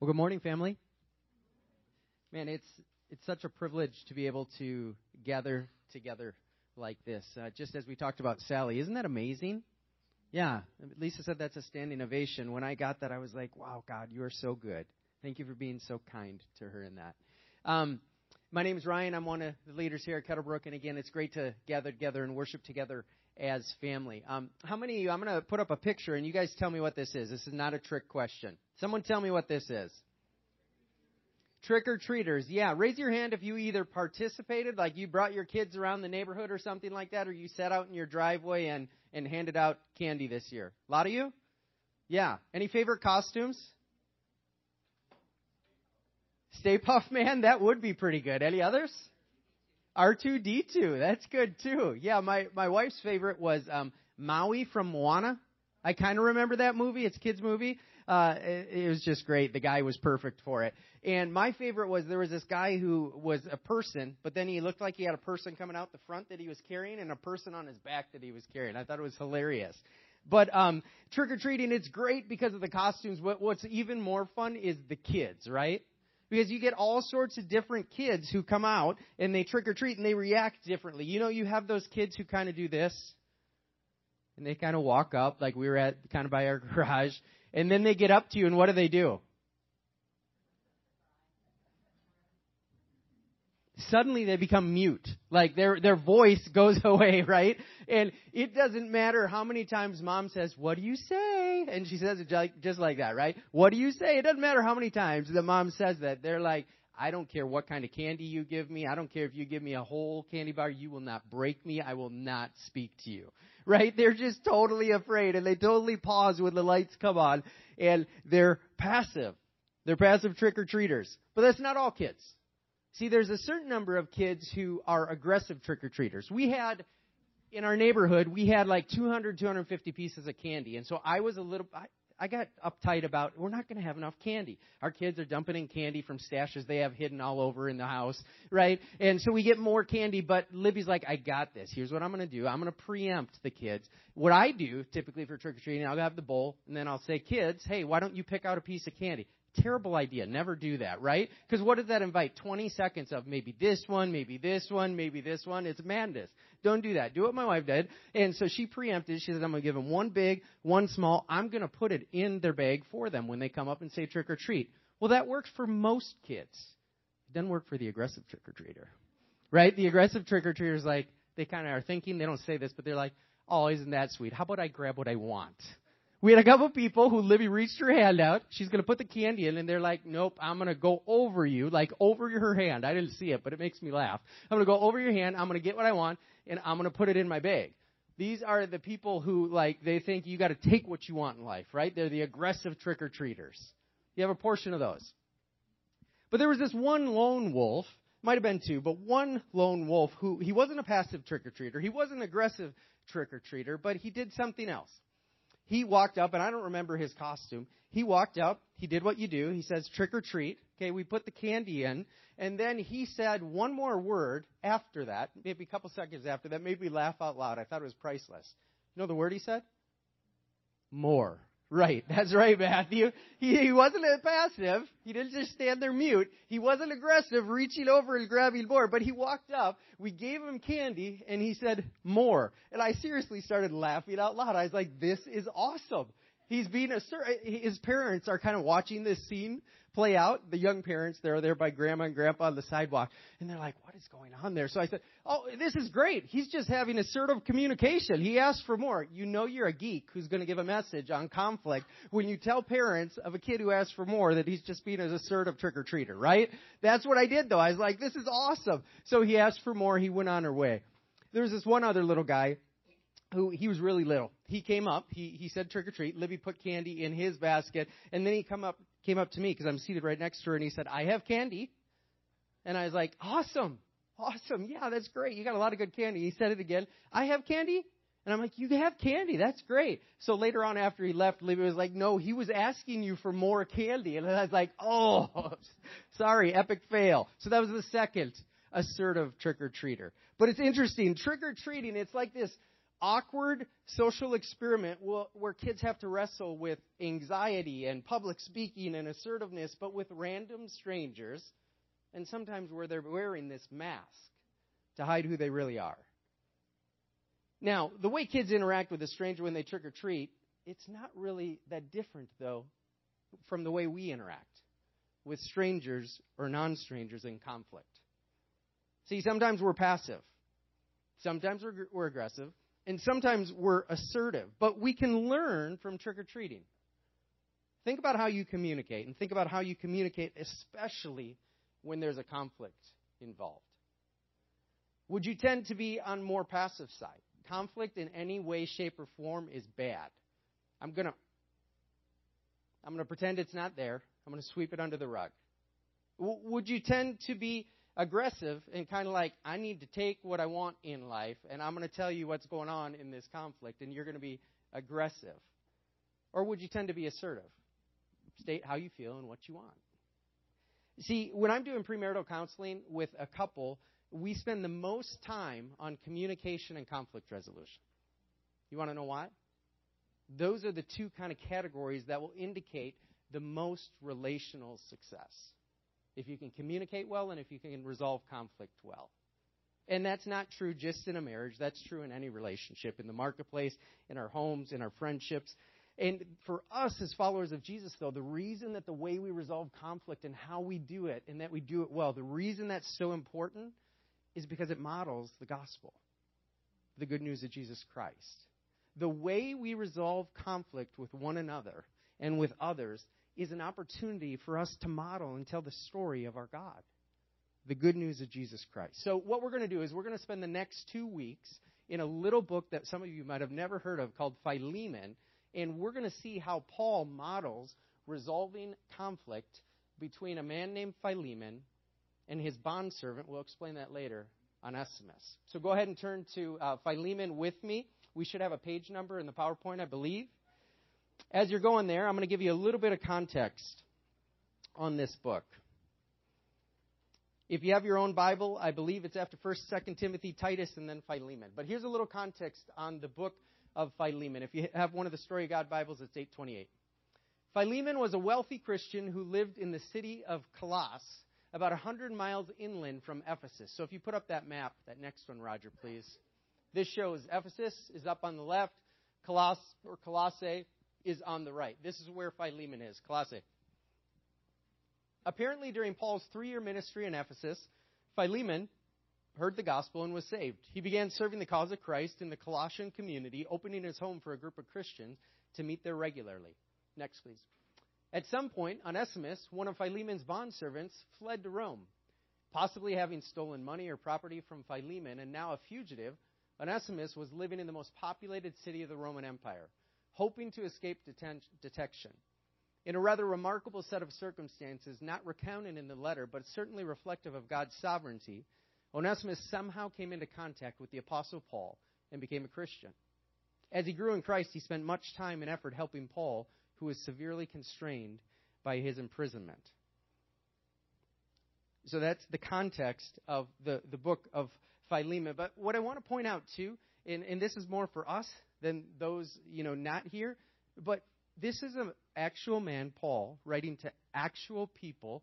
Well, good morning, family. Man, it's it's such a privilege to be able to gather together like this. Uh, just as we talked about Sally, isn't that amazing? Yeah, Lisa said that's a standing ovation. When I got that, I was like, "Wow, God, you are so good. Thank you for being so kind to her in that." Um, my name is Ryan. I'm one of the leaders here at Kettlebrook, and again, it's great to gather together and worship together as family. Um, how many of you? I'm going to put up a picture, and you guys tell me what this is. This is not a trick question. Someone tell me what this is. Trick or treaters. Yeah, raise your hand if you either participated, like you brought your kids around the neighborhood or something like that, or you sat out in your driveway and, and handed out candy this year. A lot of you? Yeah. Any favorite costumes? Stay Puft Man, that would be pretty good. Any others? R2D2, that's good too. Yeah, my, my wife's favorite was um, Maui from Moana. I kind of remember that movie. It's a kids' movie. Uh, it, it was just great. The guy was perfect for it. And my favorite was there was this guy who was a person, but then he looked like he had a person coming out the front that he was carrying and a person on his back that he was carrying. I thought it was hilarious. But um, trick or treating, it's great because of the costumes. What, what's even more fun is the kids, right? Because you get all sorts of different kids who come out and they trick or treat and they react differently. You know, you have those kids who kind of do this and they kind of walk up like we were at kind of by our garage and then they get up to you and what do they do? Suddenly they become mute. Like their their voice goes away, right? And it doesn't matter how many times mom says, "What do you say?" and she says it just like that, right? What do you say? It doesn't matter how many times the mom says that. They're like, "I don't care what kind of candy you give me. I don't care if you give me a whole candy bar. You will not break me. I will not speak to you." Right? They're just totally afraid and they totally pause when the lights come on and they're passive. They're passive trick or treaters. But that's not all kids. See, there's a certain number of kids who are aggressive trick or treaters. We had in our neighborhood, we had like 200, 250 pieces of candy, and so I was a little. I, I got uptight about we're not going to have enough candy. Our kids are dumping in candy from stashes they have hidden all over in the house, right? And so we get more candy, but Libby's like, I got this. Here's what I'm going to do. I'm going to preempt the kids. What I do typically for trick or treating, I'll have the bowl, and then I'll say, kids, hey, why don't you pick out a piece of candy? Terrible idea. Never do that, right? Because what does that invite? 20 seconds of maybe this one, maybe this one, maybe this one. It's madness. Don't do that. Do what my wife did. And so she preempted. She said, I'm going to give them one big, one small. I'm going to put it in their bag for them when they come up and say trick or treat. Well, that works for most kids. It doesn't work for the aggressive trick or treater. Right? The aggressive trick or treater is like, they kind of are thinking, they don't say this, but they're like, oh, isn't that sweet? How about I grab what I want? We had a couple people who Libby reached her hand out. She's going to put the candy in, and they're like, "Nope, I'm going to go over you, like over her hand." I didn't see it, but it makes me laugh. I'm going to go over your hand. I'm going to get what I want, and I'm going to put it in my bag. These are the people who like they think you got to take what you want in life, right? They're the aggressive trick or treaters. You have a portion of those. But there was this one lone wolf, might have been two, but one lone wolf who he wasn't a passive trick or treater. He wasn't an aggressive trick or treater, but he did something else he walked up, and I don't remember his costume. He walked up, he did what you do. He says, trick or treat. Okay, we put the candy in. And then he said one more word after that, maybe a couple seconds after that, made me laugh out loud. I thought it was priceless. You know the word he said? More. Right, that's right, Matthew. He, he wasn't passive. He didn't just stand there mute. He wasn't aggressive, reaching over and grabbing more, but he walked up. We gave him candy, and he said, more. And I seriously started laughing out loud. I was like, this is awesome. He's being a, his parents are kind of watching this scene play out. The young parents, they're there by grandma and grandpa on the sidewalk, and they're like, what is going on there? So I said, oh, this is great. He's just having assertive communication. He asked for more. You know you're a geek who's going to give a message on conflict when you tell parents of a kid who asks for more that he's just being an assertive trick-or-treater, right? That's what I did though. I was like, this is awesome. So he asked for more. He went on her way. There was this one other little guy who he was really little. He came up, he, he said trick or treat. Libby put candy in his basket, and then he come up came up to me because I'm seated right next to her and he said, I have candy. And I was like, awesome. Awesome. Yeah, that's great. You got a lot of good candy. He said it again. I have candy. And I'm like, you have candy. That's great. So later on after he left, Libby was like, no, he was asking you for more candy. And I was like, oh, sorry, epic fail. So that was the second assertive trick or treater. But it's interesting. Trick or treating, it's like this awkward social experiment where kids have to wrestle with anxiety and public speaking and assertiveness, but with random strangers, and sometimes where they're wearing this mask to hide who they really are. Now, the way kids interact with a stranger when they trick or treat, it's not really that different, though, from the way we interact with strangers or non strangers in conflict. See, sometimes we're passive, sometimes we're, we're aggressive, and sometimes we're assertive, but we can learn from trick or treating. Think about how you communicate, and think about how you communicate, especially when there's a conflict involved. Would you tend to be on more passive side? Conflict in any way, shape, or form is bad. I'm gonna I'm gonna pretend it's not there. I'm gonna sweep it under the rug. W- would you tend to be aggressive and kind of like, I need to take what I want in life, and I'm going to tell you what's going on in this conflict, and you're going to be aggressive? Or would you tend to be assertive? State how you feel and what you want. See, when I'm doing premarital counseling with a couple, we spend the most time on communication and conflict resolution. You want to know why? Those are the two kind of categories that will indicate the most relational success if you can communicate well and if you can resolve conflict well. And that's not true just in a marriage. That's true in any relationship, in the marketplace, in our homes, in our friendships. And for us as followers of Jesus, though, the reason that the way we resolve conflict and how we do it and that we do it well, the reason that's so important is because it models the gospel, the good news of Jesus Christ. The way we resolve conflict with one another and with others is an opportunity for us to model and tell the story of our God, the good news of Jesus Christ. So, what we're going to do is we're going to spend the next two weeks in a little book that some of you might have never heard of called Philemon, and we're going to see how Paul models resolving conflict between a man named Philemon and his bondservant. We'll explain that later, Onesimus. So, go ahead and turn to uh, Philemon with me. We should have a page number in the PowerPoint, I believe as you're going there, I'm going to give you a little bit of context on this book. If you have your own Bible, I believe it's after 1st, 2nd Timothy, Titus, and then Philemon. But here's a little context on the book of Philemon. If you have one of the Story of God Bibles, it's 828. Philemon was a wealthy Christian who lived in the city of Colossus, about 100 miles inland from Ephesus. So if you put up that map, that next one, Roger, please. This shows Ephesus is up on the left, Colossus or Colossae is on the right. This is where Philemon is, Colossae. Apparently, during Paul's three year ministry in Ephesus, Philemon heard the gospel and was saved. He began serving the cause of Christ in the Colossian community, opening his home for a group of Christians to meet there regularly. Next, please. At some point, Onesimus, one of Philemon's bondservants, fled to Rome. Possibly having stolen money or property from Philemon and now a fugitive, Onesimus was living in the most populated city of the Roman Empire hoping to escape deten- detection. In a rather remarkable set of circumstances, not recounted in the letter, but certainly reflective of God's sovereignty, Onesimus somehow came into contact with the Apostle Paul and became a Christian. As he grew in Christ, he spent much time and effort helping Paul, who was severely constrained by his imprisonment. So that's the context of the, the book of Philemon. But what I want to point out, too, and, and this is more for us than those, you know, not here. But this is an actual man, Paul, writing to actual people,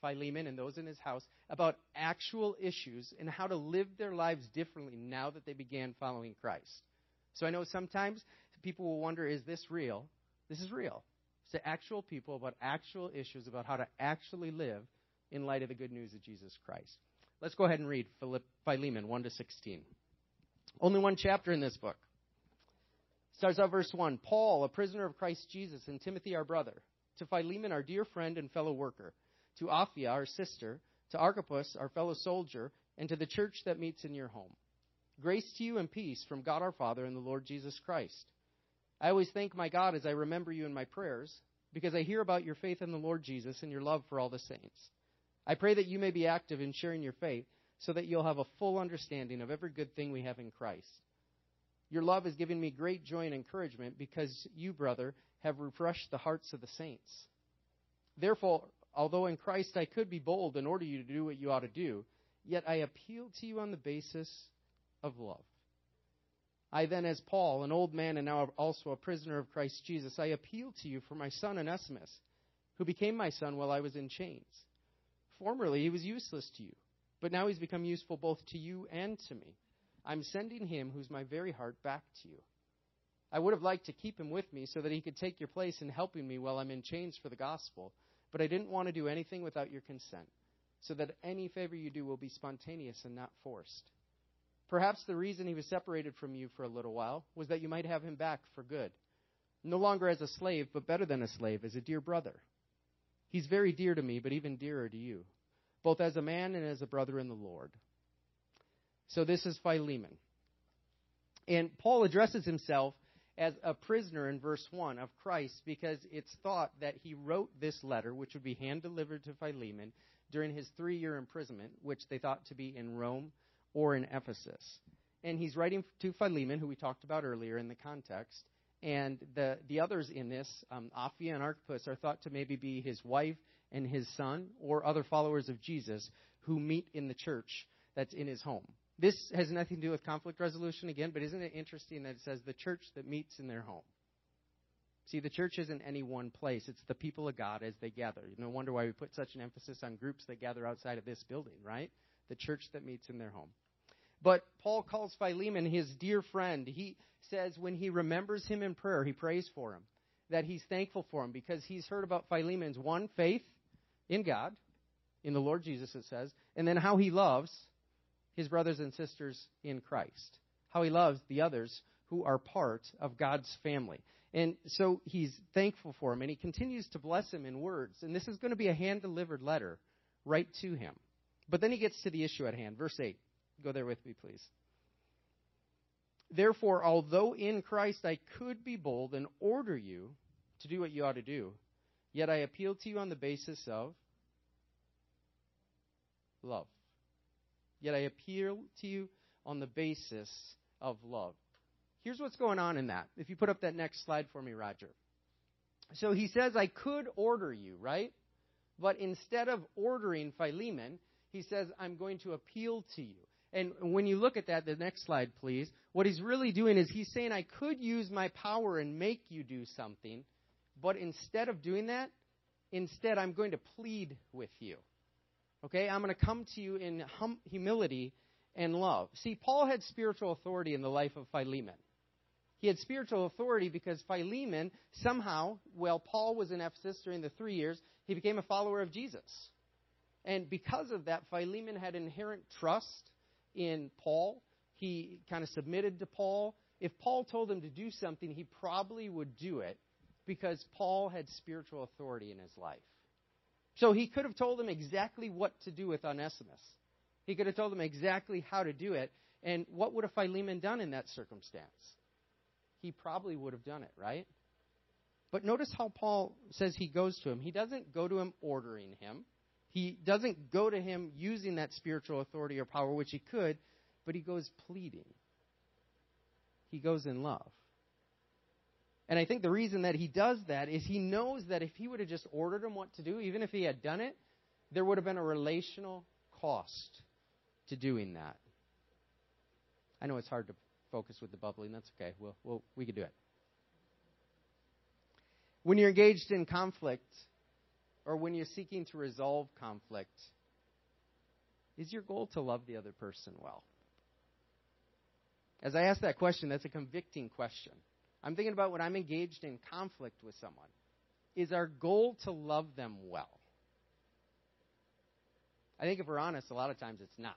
Philemon and those in his house, about actual issues and how to live their lives differently now that they began following Christ. So I know sometimes people will wonder, is this real? This is real. It's to actual people about actual issues about how to actually live in light of the good news of Jesus Christ. Let's go ahead and read Philemon 1 to 16. Only one chapter in this book. Starts out verse 1 Paul, a prisoner of Christ Jesus, and Timothy, our brother, to Philemon, our dear friend and fellow worker, to Apphia, our sister, to Archippus, our fellow soldier, and to the church that meets in your home. Grace to you and peace from God our Father and the Lord Jesus Christ. I always thank my God as I remember you in my prayers, because I hear about your faith in the Lord Jesus and your love for all the saints. I pray that you may be active in sharing your faith, so that you'll have a full understanding of every good thing we have in Christ. Your love has given me great joy and encouragement because you, brother, have refreshed the hearts of the saints. Therefore, although in Christ I could be bold and order you to do what you ought to do, yet I appeal to you on the basis of love. I then, as Paul, an old man and now also a prisoner of Christ Jesus, I appeal to you for my son Onesimus, who became my son while I was in chains. Formerly he was useless to you, but now he's become useful both to you and to me. I'm sending him, who's my very heart, back to you. I would have liked to keep him with me so that he could take your place in helping me while I'm in chains for the gospel, but I didn't want to do anything without your consent, so that any favor you do will be spontaneous and not forced. Perhaps the reason he was separated from you for a little while was that you might have him back for good. No longer as a slave, but better than a slave, as a dear brother. He's very dear to me, but even dearer to you, both as a man and as a brother in the Lord. So this is Philemon. And Paul addresses himself as a prisoner in verse 1 of Christ because it's thought that he wrote this letter, which would be hand delivered to Philemon during his three year imprisonment, which they thought to be in Rome or in Ephesus. And he's writing to Philemon, who we talked about earlier in the context. And the, the others in this, um, Apphia and Archippus, are thought to maybe be his wife and his son, or other followers of Jesus who meet in the church that's in his home. This has nothing to do with conflict resolution again, but isn't it interesting that it says the church that meets in their home? See, the church isn't any one place. It's the people of God as they gather. No wonder why we put such an emphasis on groups that gather outside of this building, right? The church that meets in their home. But Paul calls Philemon his dear friend. He says when he remembers him in prayer, he prays for him, that he's thankful for him because he's heard about Philemon's one, faith in God, in the Lord Jesus, it says, and then how he loves his brothers and sisters in Christ, how he loves the others who are part of God's family. And so he's thankful for him, and he continues to bless him in words. And this is going to be a hand delivered letter right to him. But then he gets to the issue at hand. Verse 8. Go there with me, please. Therefore, although in Christ I could be bold and order you to do what you ought to do, yet I appeal to you on the basis of love. Yet I appeal to you on the basis of love. Here's what's going on in that. If you put up that next slide for me, Roger. So he says, I could order you, right? But instead of ordering Philemon, he says, I'm going to appeal to you. And when you look at that, the next slide, please, what he's really doing is he's saying, I could use my power and make you do something, but instead of doing that, instead I'm going to plead with you. Okay? I'm going to come to you in hum- humility and love. See, Paul had spiritual authority in the life of Philemon. He had spiritual authority because Philemon, somehow, while Paul was in Ephesus during the three years, he became a follower of Jesus. And because of that, Philemon had inherent trust in Paul. He kind of submitted to Paul. If Paul told him to do something, he probably would do it because Paul had spiritual authority in his life. So he could have told him exactly what to do with Onesimus. He could have told him exactly how to do it. And what would have Philemon done in that circumstance? He probably would have done it, right? But notice how Paul says he goes to him. He doesn't go to him ordering him. He doesn't go to him using that spiritual authority or power, which he could, but he goes pleading. He goes in love. And I think the reason that he does that is he knows that if he would have just ordered him what to do, even if he had done it, there would have been a relational cost to doing that. I know it's hard to focus with the bubbling. That's okay. We'll, we'll, we can do it. When you're engaged in conflict, or when you're seeking to resolve conflict, is your goal to love the other person well? As I ask that question, that's a convicting question. I'm thinking about when I'm engaged in conflict with someone. Is our goal to love them well? I think if we're honest, a lot of times it's not.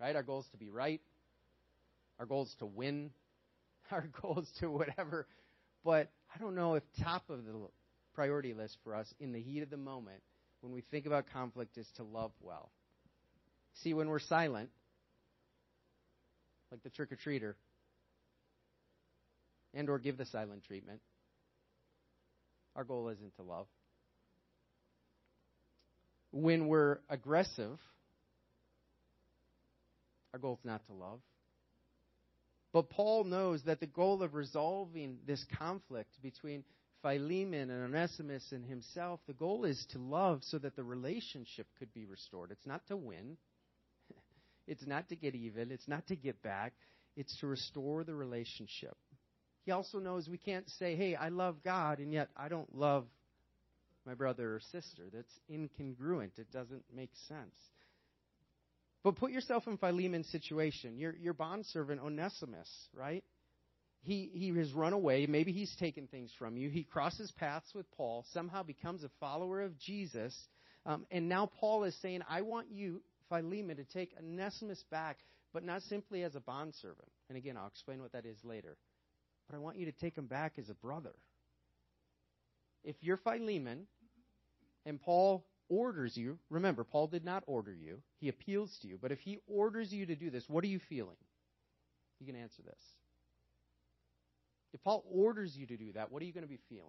Right? Our goal is to be right. Our goal is to win. Our goal is to whatever. But I don't know if top of the priority list for us in the heat of the moment when we think about conflict is to love well. See, when we're silent, like the trick or treater, and or give the silent treatment, our goal isn't to love. When we're aggressive, our goal is not to love. But Paul knows that the goal of resolving this conflict between Philemon and Onesimus and himself, the goal is to love so that the relationship could be restored. It's not to win, it's not to get even, it's not to get back. it's to restore the relationship. He also knows we can't say, hey, I love God, and yet I don't love my brother or sister. That's incongruent. It doesn't make sense. But put yourself in Philemon's situation. Your, your bondservant Onesimus, right? He, he has run away. Maybe he's taken things from you. He crosses paths with Paul, somehow becomes a follower of Jesus. Um, and now Paul is saying, I want you, Philemon, to take Onesimus back, but not simply as a bondservant. And again, I'll explain what that is later. But I want you to take him back as a brother. If you're Philemon and Paul orders you, remember, Paul did not order you, he appeals to you, but if he orders you to do this, what are you feeling? You can answer this. If Paul orders you to do that, what are you going to be feeling?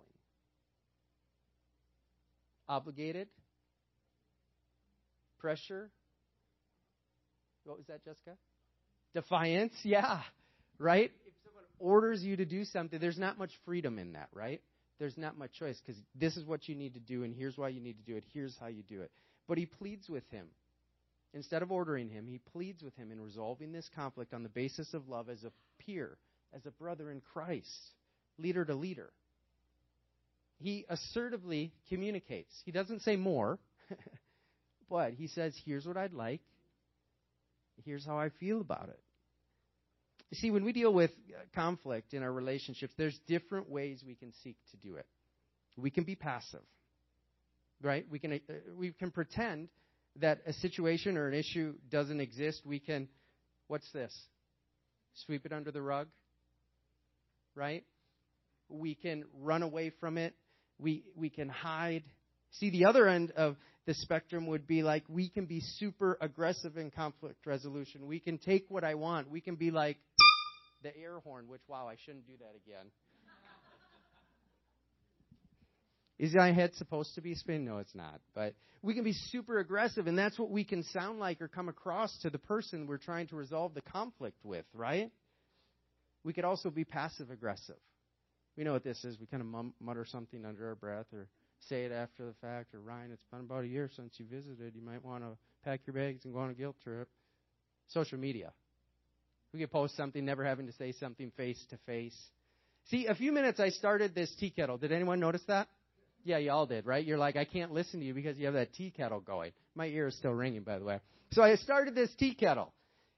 Obligated? Pressure? What was that, Jessica? Defiance? Yeah. Right? If orders you to do something, there's not much freedom in that, right? there's not much choice because this is what you need to do, and here's why you need to do it. Here's how you do it. But he pleads with him. Instead of ordering him, he pleads with him in resolving this conflict on the basis of love as a peer, as a brother in Christ, leader to leader. He assertively communicates. He doesn't say more, but he says, Here's what I'd like. Here's how I feel about it. You see, when we deal with uh, conflict in our relationships, there's different ways we can seek to do it. We can be passive, right? We can uh, we can pretend that a situation or an issue doesn't exist. We can, what's this? Sweep it under the rug, right? We can run away from it. We we can hide. See, the other end of the spectrum would be like we can be super aggressive in conflict resolution. We can take what I want. We can be like the air horn, which, wow, I shouldn't do that again. Is my head supposed to be spinning? No, it's not. But we can be super aggressive, and that's what we can sound like or come across to the person we're trying to resolve the conflict with, right? We could also be passive aggressive. We know what this is. We kind of mutter something under our breath or say it after the fact, or Ryan, it's been about a year since you visited. You might want to pack your bags and go on a guilt trip. Social media. We could post something, never having to say something face to face. See, a few minutes I started this tea kettle. Did anyone notice that? Yeah, you all did, right? You're like, I can't listen to you because you have that tea kettle going. My ear is still ringing, by the way. So I started this tea kettle.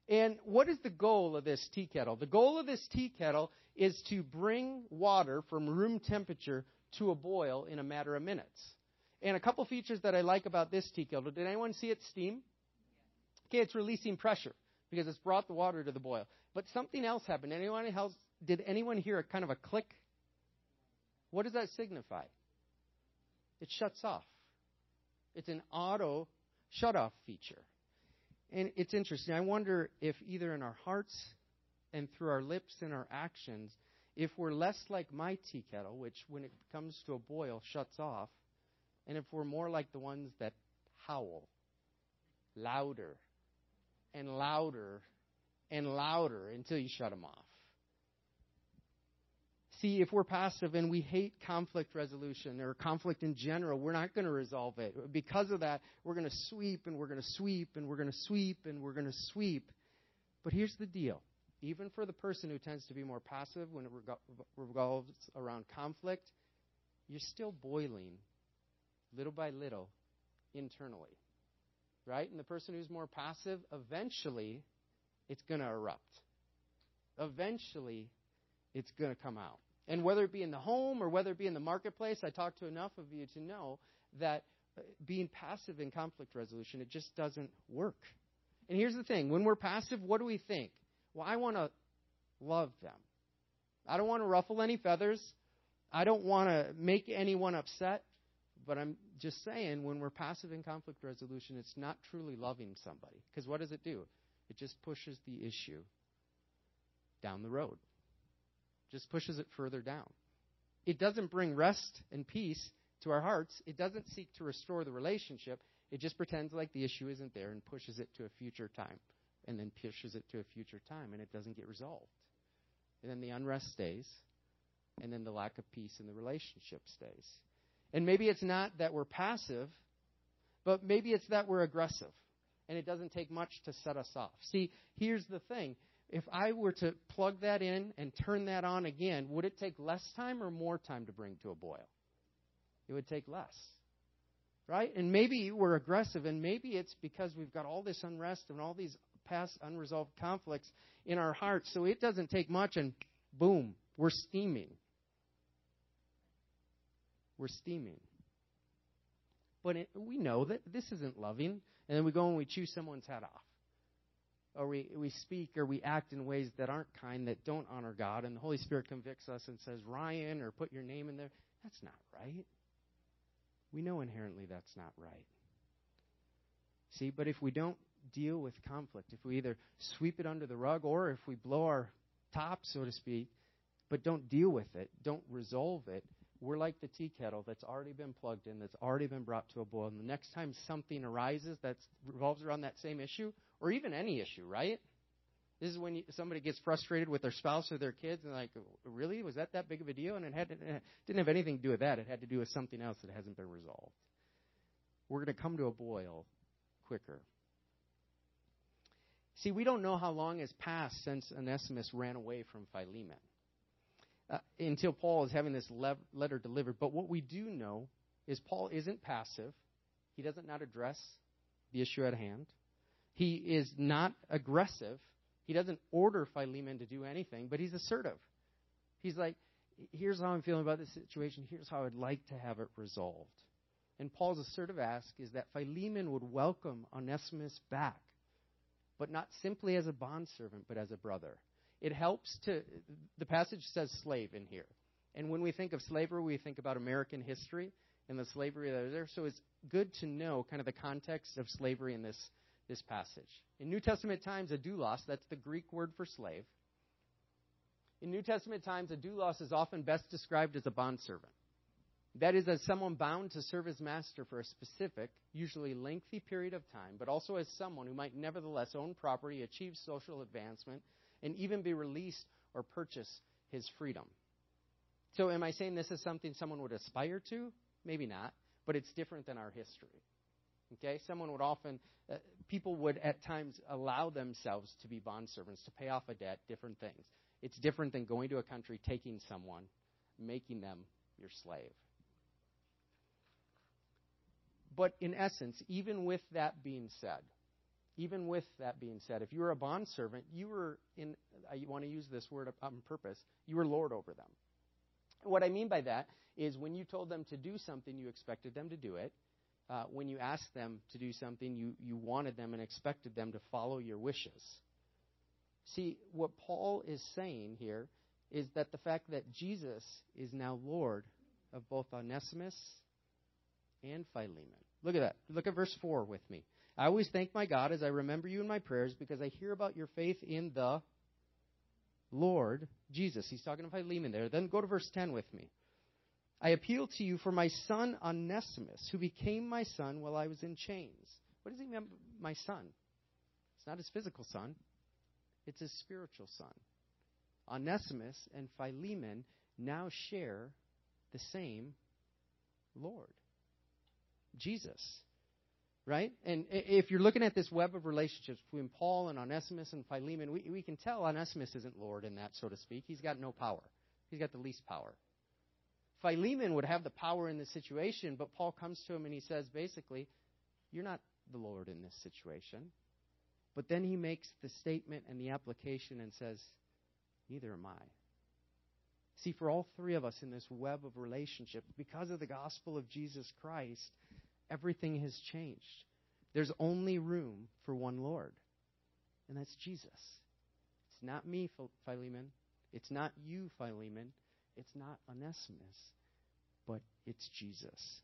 And what is the goal of this tea kettle? The goal of this tea kettle is to bring water from room temperature to a boil in a matter of minutes. And a couple features that I like about this tea kettle. Did anyone see it steam? Okay, it's releasing pressure because it's brought the water to the boil. But something else happened. Anyone else? Did anyone hear a kind of a click? What does that signify? It shuts off. It's an auto shut off feature. And it's interesting. I wonder if either in our hearts and through our lips and our actions, if we're less like my tea kettle, which when it comes to a boil shuts off, and if we're more like the ones that howl louder and louder and louder until you shut them off. See, if we're passive and we hate conflict resolution or conflict in general, we're not going to resolve it. Because of that, we're going to sweep and we're going to sweep and we're going to sweep and we're going to sweep. But here's the deal even for the person who tends to be more passive when it revolves around conflict, you're still boiling little by little internally right? And the person who's more passive, eventually, it's going to erupt. Eventually, it's going to come out. And whether it be in the home or whether it be in the marketplace, I talked to enough of you to know that uh, being passive in conflict resolution, it just doesn't work. And here's the thing when we're passive, what do we think? Well, I want to love them. I don't want to ruffle any feathers. I don't want to make anyone upset. But I'm just saying, when we're passive in conflict resolution, it's not truly loving somebody. Because what does it do? It just pushes the issue down the road, just pushes it further down. It doesn't bring rest and peace to our hearts. It doesn't seek to restore the relationship. It just pretends like the issue isn't there and pushes it to a future time, and then pushes it to a future time, and it doesn't get resolved. And then the unrest stays, and then the lack of peace in the relationship stays. And maybe it's not that we're passive, but maybe it's that we're aggressive. And it doesn't take much to set us off. See, here's the thing if I were to plug that in and turn that on again, would it take less time or more time to bring to a boil? It would take less. Right? And maybe we're aggressive, and maybe it's because we've got all this unrest and all these past unresolved conflicts in our hearts. So it doesn't take much, and boom, we're steaming. We're steaming. But it, we know that this isn't loving, and then we go and we chew someone's head off or we, we speak or we act in ways that aren't kind, that don't honor God, and the Holy Spirit convicts us and says, Ryan, or put your name in there, that's not right. We know inherently that's not right. See, but if we don't deal with conflict, if we either sweep it under the rug or if we blow our top, so to speak, but don't deal with it, don't resolve it, we're like the tea kettle that's already been plugged in, that's already been brought to a boil. And the next time something arises that revolves around that same issue, or even any issue, right? This is when you, somebody gets frustrated with their spouse or their kids, and like, really, was that that big of a deal? And it had it didn't have anything to do with that. It had to do with something else that hasn't been resolved. We're going to come to a boil quicker. See, we don't know how long has passed since Onesimus ran away from Philemon uh, until Paul is having this le- letter delivered. But what we do know is Paul isn't passive. He doesn't not address the issue at hand. He is not aggressive. He doesn't order Philemon to do anything, but he's assertive. He's like, here's how I'm feeling about this situation. Here's how I'd like to have it resolved. And Paul's assertive ask is that Philemon would welcome Onesimus back, but not simply as a bondservant, but as a brother it helps to, the passage says slave in here. And when we think of slavery, we think about American history and the slavery that is there. So it's good to know kind of the context of slavery in this, this passage. In New Testament times, a doulos, that's the Greek word for slave. In New Testament times, a doulos is often best described as a bondservant. That is, as someone bound to serve his master for a specific, usually lengthy period of time, but also as someone who might nevertheless own property, achieve social advancement, and even be released or purchase his freedom. So, am I saying this is something someone would aspire to? Maybe not, but it's different than our history. Okay? Someone would often, uh, people would at times allow themselves to be bondservants, to pay off a debt, different things. It's different than going to a country, taking someone, making them your slave. But in essence, even with that being said, even with that being said, if you were a bondservant, you were in, I want to use this word on purpose, you were Lord over them. What I mean by that is when you told them to do something, you expected them to do it. Uh, when you asked them to do something, you, you wanted them and expected them to follow your wishes. See, what Paul is saying here is that the fact that Jesus is now Lord of both Onesimus and Philemon. Look at that. Look at verse 4 with me. I always thank my God as I remember you in my prayers because I hear about your faith in the Lord Jesus. He's talking to Philemon there. Then go to verse 10 with me. I appeal to you for my son Onesimus, who became my son while I was in chains. What does he mean, my son? It's not his physical son, it's his spiritual son. Onesimus and Philemon now share the same Lord, Jesus right? And if you're looking at this web of relationships between Paul and Onesimus and Philemon, we, we can tell Onesimus isn't Lord in that, so to speak. He's got no power, he's got the least power. Philemon would have the power in this situation, but Paul comes to him and he says, basically, You're not the Lord in this situation. But then he makes the statement and the application and says, Neither am I. See, for all three of us in this web of relationship, because of the gospel of Jesus Christ, everything has changed. There's only room for one Lord, and that's Jesus. It's not me, Philemon. It's not you, Philemon. It's not Onesimus, but it's Jesus.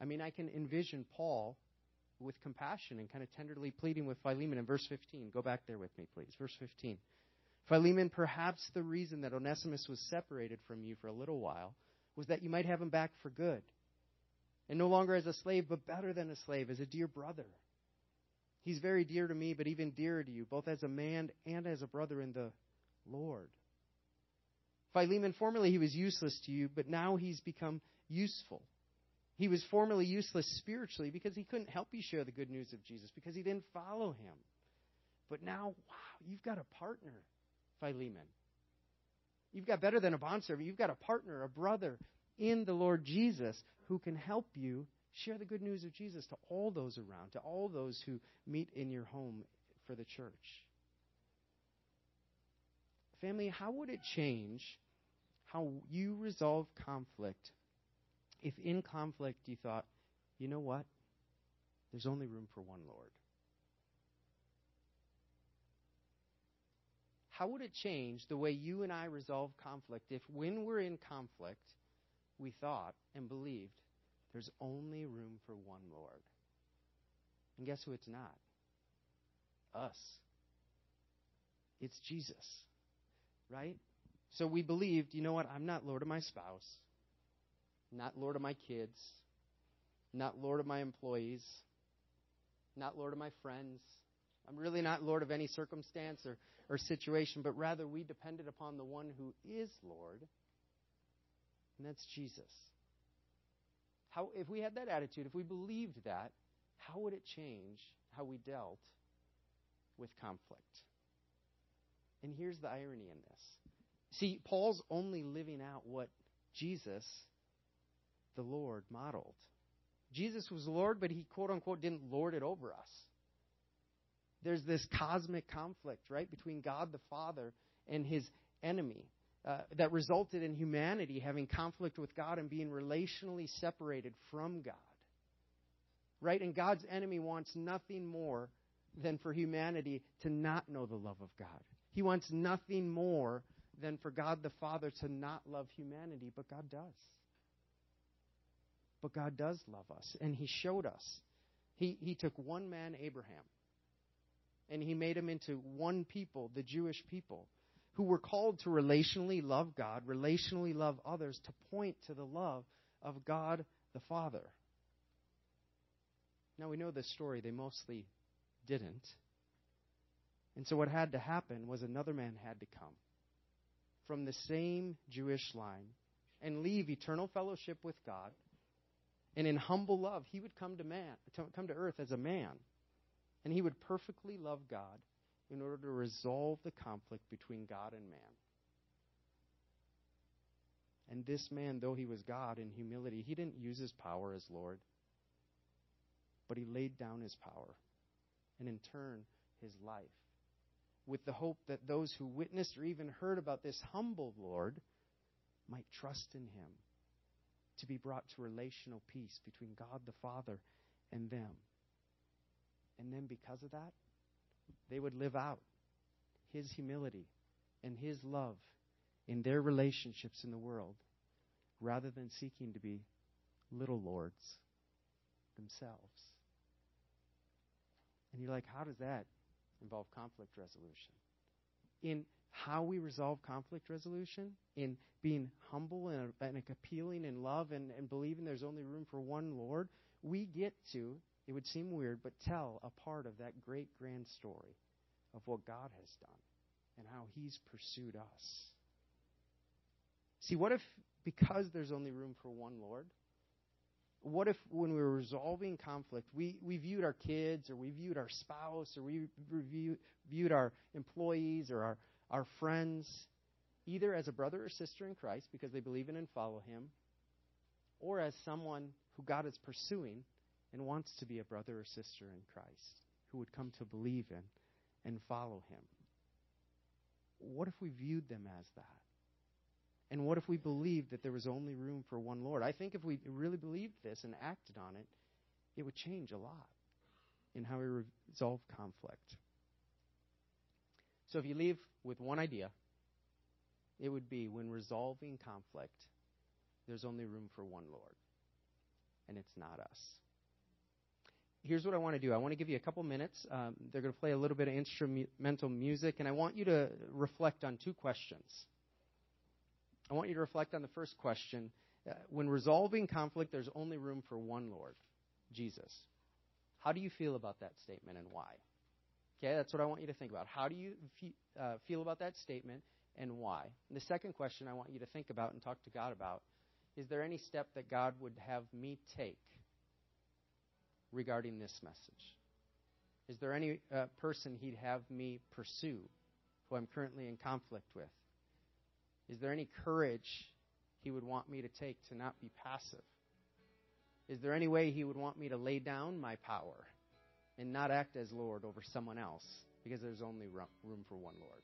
I mean, I can envision Paul with compassion and kind of tenderly pleading with Philemon in verse 15. Go back there with me, please. Verse 15. Philemon, perhaps the reason that Onesimus was separated from you for a little while was that you might have him back for good and no longer as a slave, but better than a slave, as a dear brother. He's very dear to me, but even dearer to you, both as a man and as a brother in the Lord. Philemon, formerly he was useless to you, but now he's become useful. He was formerly useless spiritually because he couldn't help you share the good news of Jesus, because he didn't follow him. But now, wow, you've got a partner, Philemon. You've got better than a bondservant. You've got a partner, a brother in the Lord Jesus who can help you share the good news of Jesus to all those around, to all those who meet in your home for the church. Family, how would it change how you resolve conflict if in conflict you thought, you know what? There's only room for one Lord. How would it change the way you and I resolve conflict if, when we're in conflict, we thought and believed there's only room for one Lord? And guess who it's not? Us. It's Jesus. Right? So we believed, you know what? I'm not Lord of my spouse, not Lord of my kids, not Lord of my employees, not Lord of my friends, I'm really not Lord of any circumstance or, or situation, but rather we depended upon the one who is Lord, and that's Jesus. How, if we had that attitude, if we believed that, how would it change how we dealt with conflict? And here's the irony in this. See, Paul's only living out what Jesus, the Lord, modeled. Jesus was Lord, but he quote unquote didn't lord it over us there's this cosmic conflict, right, between God the Father and his enemy uh, that resulted in humanity having conflict with God and being relationally separated from God. Right? And God's enemy wants nothing more than for humanity to not know the love of God. He wants nothing more than for God the Father to not love humanity, but God does. But God does love us, and He showed us. He, he took one man, Abraham, and he made him into one people, the Jewish people, who were called to relationally love God, relationally love others, to point to the love of God the Father. Now we know this story, they mostly didn't. And so what had to happen was another man had to come from the same Jewish line and leave eternal fellowship with God. And in humble love, he would come to man, come to earth as a man and he would perfectly love God in order to resolve the conflict between God and man. And this man, though he was God in humility, he didn't use his power as Lord, but he laid down his power and in turn his life with the hope that those who witnessed or even heard about this humble Lord might trust in him to be brought to relational peace between God the Father and them. And then because of that, they would live out his humility and his love in their relationships in the world rather than seeking to be little lords themselves. And you're like, how does that involve conflict resolution? In how we resolve conflict resolution, in being humble and, and appealing in love and, and believing there's only room for one Lord, we get to it would seem weird, but tell a part of that great grand story of what God has done and how He's pursued us. See, what if, because there's only room for one Lord, what if when we were resolving conflict, we, we viewed our kids or we viewed our spouse or we review, viewed our employees or our, our friends either as a brother or sister in Christ because they believe in and follow Him, or as someone who God is pursuing and wants to be a brother or sister in Christ who would come to believe in and follow him. What if we viewed them as that? And what if we believed that there was only room for one Lord? I think if we really believed this and acted on it, it would change a lot in how we resolve conflict. So if you leave with one idea, it would be when resolving conflict, there's only room for one Lord, and it's not us here's what I want to do. I want to give you a couple minutes. Um, they're going to play a little bit of instrumental music, and I want you to reflect on two questions. I want you to reflect on the first question. Uh, when resolving conflict, there's only room for one Lord, Jesus. How do you feel about that statement and why? Okay, that's what I want you to think about. How do you fe- uh, feel about that statement and why? And the second question I want you to think about and talk to God about is there any step that God would have me take regarding this message? Is there any uh, person He'd have me pursue who I'm currently in conflict with? Is there any courage He would want me to take to not be passive? Is there any way He would want me to lay down my power and not act as Lord over someone else because there's only room for one Lord?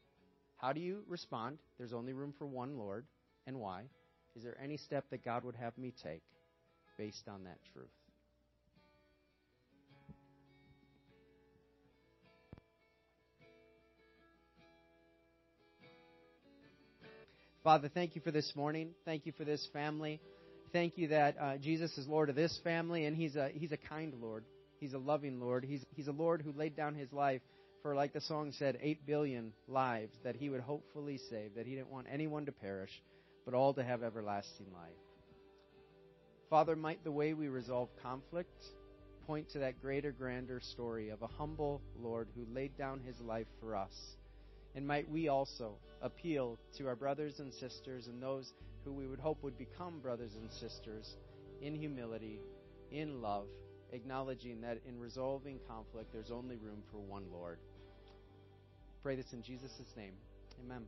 How do you respond? There's only room for one Lord. And why? Is there any step that God would have me take based on that truth? Father, thank you for this morning. Thank you for this family. Thank you that uh, Jesus is Lord of this family, and He's a He's a kind Lord. He's a loving Lord. He's He's a Lord who laid down His life for, like the song said, eight billion lives that He would hopefully save. That He didn't want anyone to perish, but all to have everlasting life. Father, might the way we resolve conflict point to that greater, grander story of a humble Lord who laid down His life for us and might we also appeal to our brothers and sisters and those who we would hope would become brothers and sisters in humility, in love, acknowledging that in resolving conflict, there's only room for one Lord. Pray this in Jesus' name. Amen.